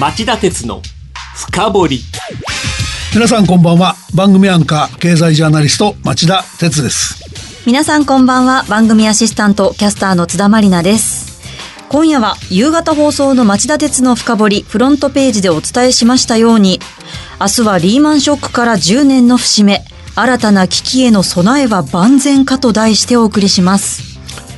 町田鉄の深掘り。皆さんこんばんは。番組アンカー経済ジャーナリスト町田鉄です。皆さんこんばんは。番組アシスタントキャスターの津田まりなです。今夜は夕方放送の町田鉄の深掘りフロントページでお伝えしましたように明日はリーマンショックから10年の節目新たな危機への備えは万全かと題してお送りします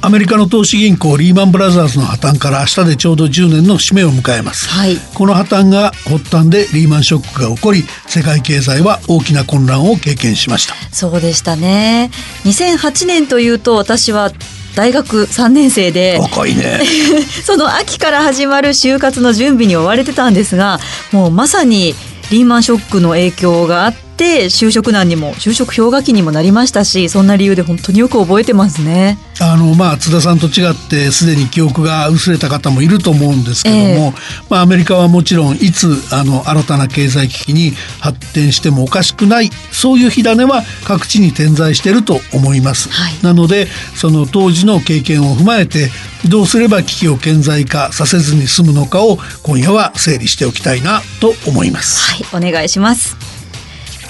アメリカの投資銀行リーマンブラザーズの破綻から明日でちょうど10年の節目を迎えます、はい、この破綻が発端でリーマンショックが起こり世界経済は大きな混乱を経験しました。そうでしたね。2008年というと私は大学3年生で若いね。その秋から始まる就活の準備に追われてたんですがもうまさにリーマンショックの影響があって就職難にも就職氷河期にもなりましたしそんな理由で本当によく覚えてますね。あのまあ津田さんと違ってすでに記憶が薄れた方もいると思うんですけども、えー、まあ、アメリカはもちろんいつあの新たな経済危機に発展してもおかしくないそういう火種は各地に点在していると思います。はい、なのでその当時の経験を踏まえてどうすれば危機を顕在化させずに済むのかを今夜は整理しておきたいなと思います。はい、お願いします。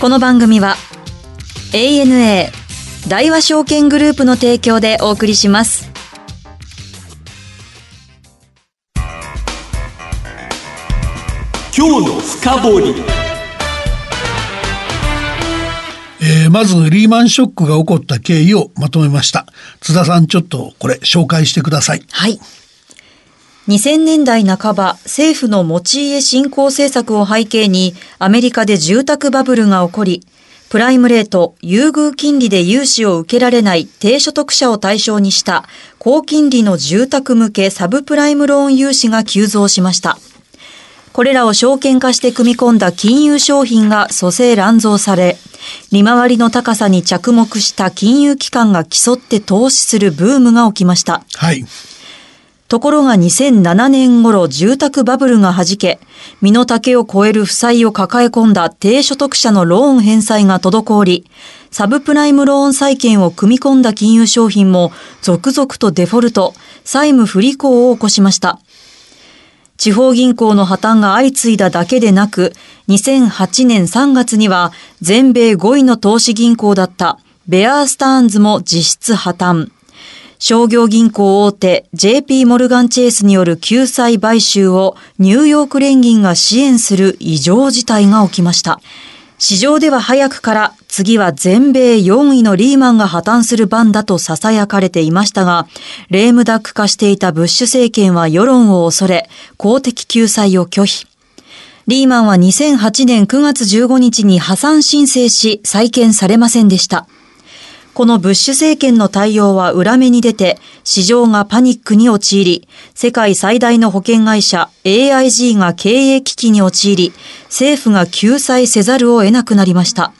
この番組は ANA 大和証券グループの提供でお送りします。今日の深掘り。えー、まずリーマンショックが起こった経緯をまとめました。津田さんちょっとこれ紹介してください。はい2000年代半ば、政府の持ち家振興政策を背景に、アメリカで住宅バブルが起こり、プライムレート、優遇金利で融資を受けられない低所得者を対象にした高金利の住宅向けサブプライムローン融資が急増しました。これらを証券化して組み込んだ金融商品が蘇生乱造され、利回りの高さに着目した金融機関が競って投資するブームが起きました。はい。ところが2007年頃住宅バブルが弾け、身の丈を超える負債を抱え込んだ低所得者のローン返済が滞り、サブプライムローン債券を組み込んだ金融商品も続々とデフォルト、債務不履行を起こしました。地方銀行の破綻が相次いだだけでなく、2008年3月には全米5位の投資銀行だったベアースターンズも実質破綻。商業銀行大手 JP モルガンチェイスによる救済買収をニューヨーク連銀が支援する異常事態が起きました。市場では早くから次は全米4位のリーマンが破綻する番だと囁かれていましたが、レームダック化していたブッシュ政権は世論を恐れ、公的救済を拒否。リーマンは2008年9月15日に破産申請し再建されませんでした。このブッシュ政権の対応は裏目に出て、市場がパニックに陥り、世界最大の保険会社 AIG が経営危機に陥り、政府が救済せざるを得なくなりました。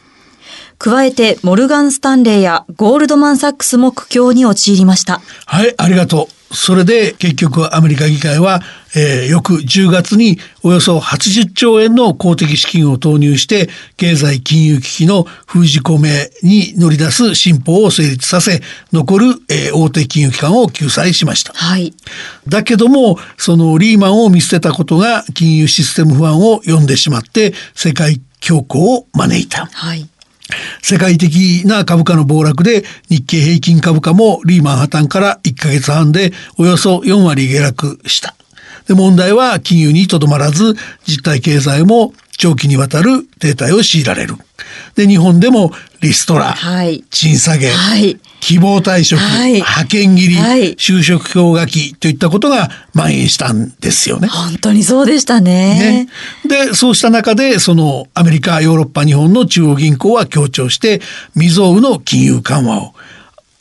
加えて、モルガン・スタンレーやゴールドマン・サックスも苦境に陥りました。はい、ありがとう。それで結局アメリカ議会は、えー、翌10月におよそ80兆円の公的資金を投入して経済金融危機の封じ込めに乗り出す新法を成立させ残る、えー、大手金融機関を救済しました。はい、だけどもそのリーマンを見捨てたことが金融システム不安を呼んでしまって世界恐慌を招いた。はい世界的な株価の暴落で日経平均株価もリーマン破綻から1ヶ月半でおよそ4割下落した。で問題は金融にとどまらず実体経済も長期にわたる停滞を強いられる。で、日本でもリストラ、はい、賃下げ、はい、希望退職、はい、派遣切り、はい、就職氷河期といったことが蔓延したんですよね。本当にそうでしたね。ねで、そうした中で、そのアメリカ、ヨーロッパ、日本の中央銀行は強調して未曾有の金融緩和を。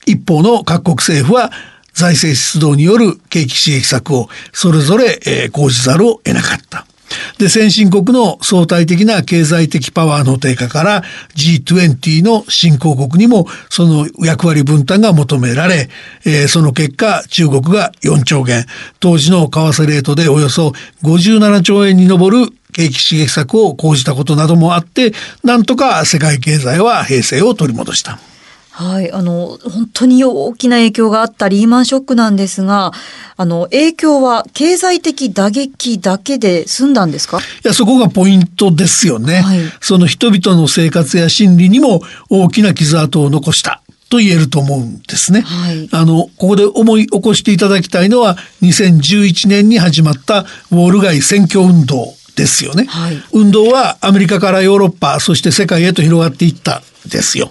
一方の各国政府は財政出動による景気刺激策をそれぞれ、えー、講じざるを得なかった。で、先進国の相対的な経済的パワーの低下から G20 の新興国にもその役割分担が求められ、えー、その結果中国が4兆元、当時の為替レートでおよそ57兆円に上る景気刺激策を講じたことなどもあって、なんとか世界経済は平静を取り戻した。はい、あの本当に大きな影響があったリーマンショックなんですが、あの影響は経済的打撃だけで済んだんですか？いやそこがポイントですよね。はい、その人々の生活や心理にも大きな傷跡を残した。と言えると思うんですね。はい、あのここで思い起こしていただきたいのは2011年に始まったウォール街選挙運動ですよね、はい、運動はアメリカからヨーロッパそして世界へと広がっていったですよ。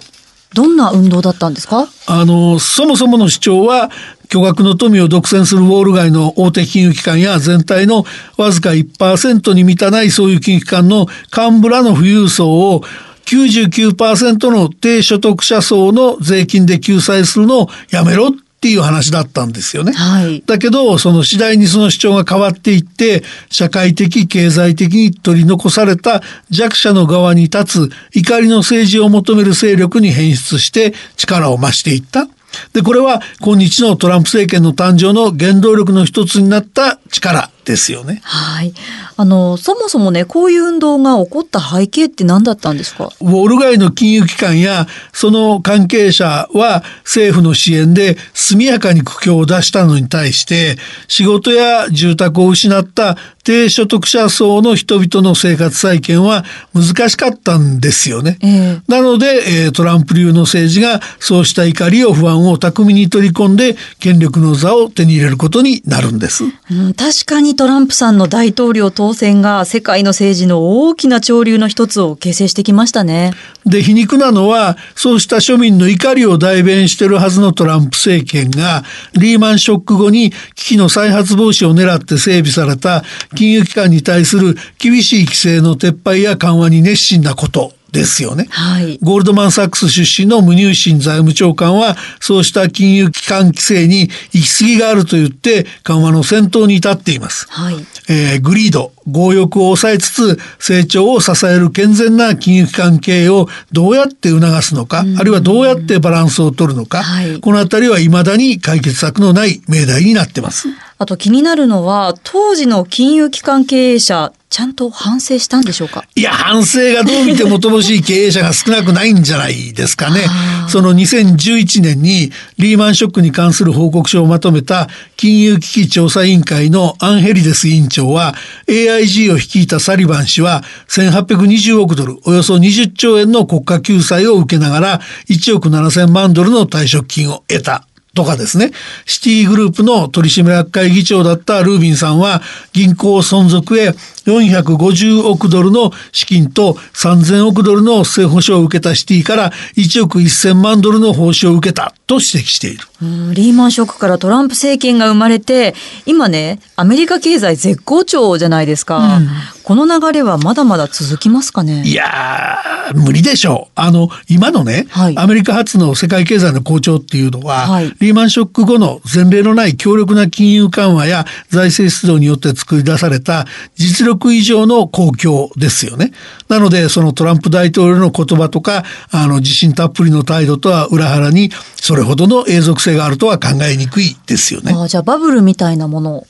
どんな運動だったんですか？あのそもそもの主張は巨額の富を独占するウォール街の大手金融機関や全体のわずか1%に満たないそういう金融機関の幹部らの富裕層を99%の低所得者層の税金で救済するのをやめろっていう話だったんですよね。はい、だけど、その次第にその主張が変わっていって、社会的、経済的に取り残された弱者の側に立つ怒りの政治を求める勢力に変質して力を増していった。で、これは今日のトランプ政権の誕生の原動力の一つになった力ですよね。はい。あの、そもそもね、こういう運動が起こった背景って何だったんですか？ウォール街の金融機関やその関係者は政府の支援で速やかに苦境を出したのに対して仕事や住宅を失った低所得者層の人々の生活再建は難しかったんですよね。えー、なので、トランプ流の政治がそうした怒りを不安を巧みに取り込んで権力の座を手に入れることになるんです。うん、確かにトランプさんの大統領当選が世界の政治の大きな潮流の一つを形成してきましたね。で、皮肉なのは、そうした庶民の怒りを代弁してるはずのトランプ政権が、リーマンショック後に危機の再発防止を狙って整備された金融機関に対する厳しい規制の撤廃や緩和に熱心なこと。ですよね、はい、ゴールドマン・サックス出身のムニューシン財務長官はそうした金融機関規制に行き過ぎがあると言って緩和の先頭に立っています、はい。えー、グリード強欲を抑えつつ成長を支える健全な金融機関経営をどうやって促すのか、あるいはどうやってバランスを取るのか、はい、このあたりは未だに解決策のない命題になってます。あと気になるのは当時の金融機関経営者ちゃんと反省したんでしょうか？いや反省がどう見ても乏しい経営者が少なくないんじゃないですかね。その2011年にリーマンショックに関する報告書をまとめた金融危機調査委員会のアンヘリデス委員長は AIG を率いたサリバン氏は1820億ドルおよそ20兆円の国家救済を受けながら1億7000万ドルの退職金を得た。とかですね、シティグループの取締役会議長だったルービンさんは銀行存続へ450億ドルの資金と3000億ドルの不正保証を受けたシティから1億1000万ドルの報酬を受けたと指摘している。リーマンショックからトランプ政権が生まれて今ねアメリカ経済絶好調じゃないですか、うん、この流れはまだまだ続きますかね？いや無理でしょう。あの今のね、はい、アメリカ発の世界経済の好調っていうのは、はい、リーマンショック後の前例のない強力な金融緩和や財政出動によって作り出された実力以上の公共ですよね。なのでそのトランプ大統領の言葉とかあの自信たっぷりの態度とは裏腹にそれほどの永続性があるとは考えにくいですよね。あじゃあバブルみたいなもの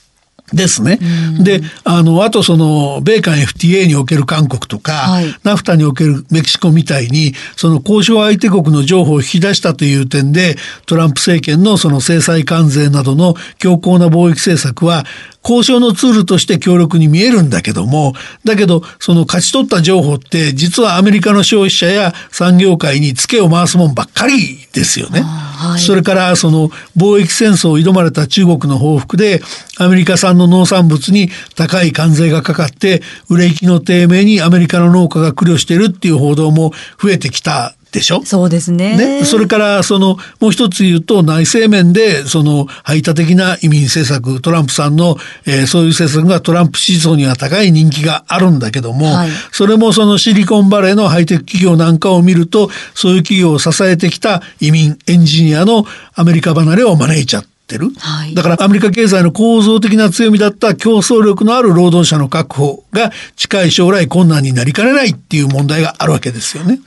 ですね。で、あの、あとその、米韓 FTA における韓国とか、はい、ナフタにおけるメキシコみたいに、その交渉相手国の情報を引き出したという点で、トランプ政権のその制裁関税などの強硬な貿易政策は、交渉のツールとして強力に見えるんだけども、だけど、その勝ち取った情報って、実はアメリカの消費者や産業界にツケを回すもんばっかりですよね。はい、それから、その貿易戦争を挑まれた中国の報復で、アメリカ産の農産物に高い関税がかかって、売れ行きの低迷にアメリカの農家が苦慮しているっていう報道も増えてきたでしょ？そうですね。ね。それからそのもう一つ言うと内政面でその排他的な移民政策トランプさんの、えー、そういう政策がトランプ支持層には高い人気があるんだけども、はい、それもそのシリコンバレーのハイテク企業なんかを見るとそういう企業を支えてきた移民エンジニアのアメリカ離れを招いちゃっってる、はい、だからアメリカ経済の構造的な強みだった競争力のある労働者の確保が近い将来困難になりかねないっていう問題があるわけですよね。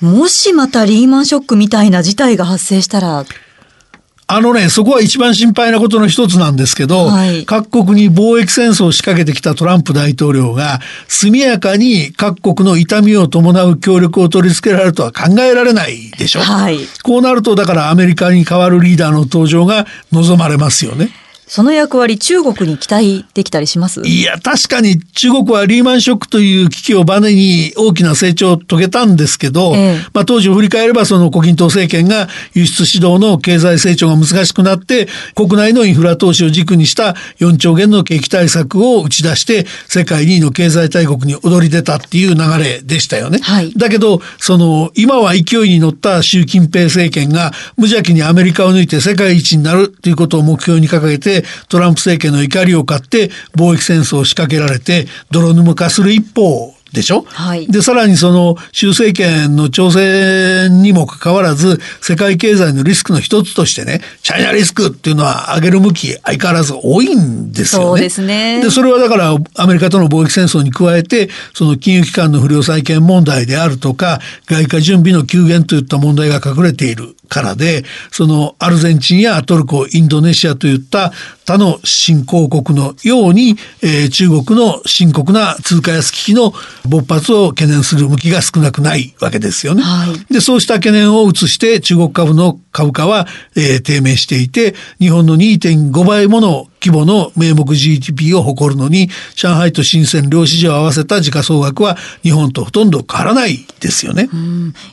もしまたリーマンショックみたいな事態が発生したらあのね、そこは一番心配なことの一つなんですけど、はい、各国に貿易戦争を仕掛けてきたトランプ大統領が、速やかに各国の痛みを伴う協力を取り付けられるとは考えられないでしょ。はい、こうなると、だからアメリカに代わるリーダーの登場が望まれますよね。その役割中国に期待できたりします？いや、確かに中国はリーマンショックという危機をバネに大きな成長を遂げたんですけど、ええ、まあ当時を振り返ればその胡錦涛政権が輸出指導の経済成長が難しくなって国内のインフラ投資を軸にした4兆元の景気対策を打ち出して世界2位の経済大国に躍り出たっていう流れでしたよね。はい、だけど、その今は勢いに乗った習近平政権が無邪気にアメリカを抜いて世界一になるということを目標に掲げてトランプ政権の怒りを買って貿易戦争を仕掛けられて泥沼化する一方でしょ、はい、でさらにその習政権の挑戦にもかかわらず世界経済のリスクの一つとしてねチャイナリスクっていうのは上げる向き相変わらず多いんですよね。そうですね。でそれはだからアメリカとの貿易戦争に加えてその金融機関の不良債権問題であるとか外貨準備の急減といった問題が隠れているからでそのアルゼンチンやトルコインドネシアといった他の新興国のように、えー、中国の深刻な通貨安危機の勃発を懸念する向きが少なくないわけですよね。はい、でそうした懸念を移して中国株の株価は、えー、低迷していて日本の2.5倍もの規模の名目 GDP を誇るのに上海と深セン両市場を合わせた時価総額は日本とほとんど変わらないですよね。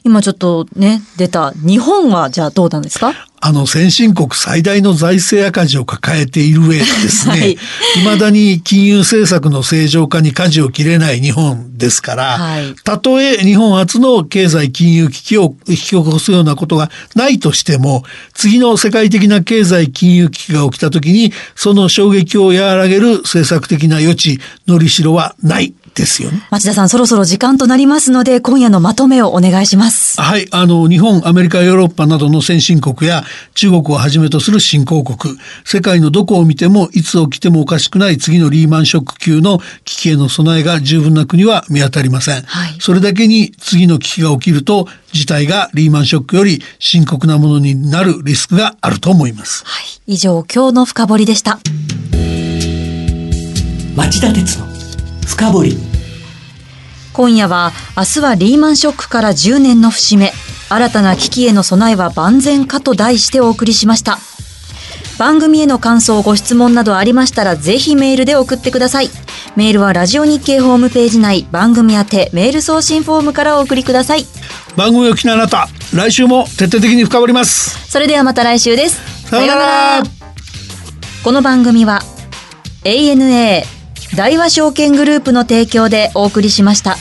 今ちょっとね出た日本はじゃあどうなんですか？あの先進国最大の財政赤字を抱えている上でですね、はい、未だに金融政策の正常化に舵を切れない日本ですから、はい、たとえ日本初の経済金融危機を引き起こすようなことがないとしても、次の世界的な経済金融危機が起きた時に、その衝撃を和らげる政策的な余地、のりしろはないですよね。町田さん、そろそろ時間となりますので、今夜のまとめをお願いします。はい、あの、日本、アメリカ、ヨーロッパなどの先進国や中国をはじめとする新興国、世界のどこを見ても、いつ起きてもおかしくない次のリーマンショック級の危機への備えが十分な国は見当たりません。はい、それだけに次の危機が起きると、事態がリーマンショックより深刻なものになるリスクがあると思います。はい、以上、今日の深掘りでした。町田鉄の深掘り。今夜は明日はリーマンショックから10年の節目。新たな危機への備えは万全かと題してお送りしました。番組への感想ご質問などありましたらぜひメールで送ってください。メールはラジオ日経ホームページ内番組宛てメール送信フォームからお送りください。番組を聞きのあなた来週も徹底的に深掘ります。それではまた来週です。さようなら。この番組は ANA 大和証券グループの提供でお送りしました。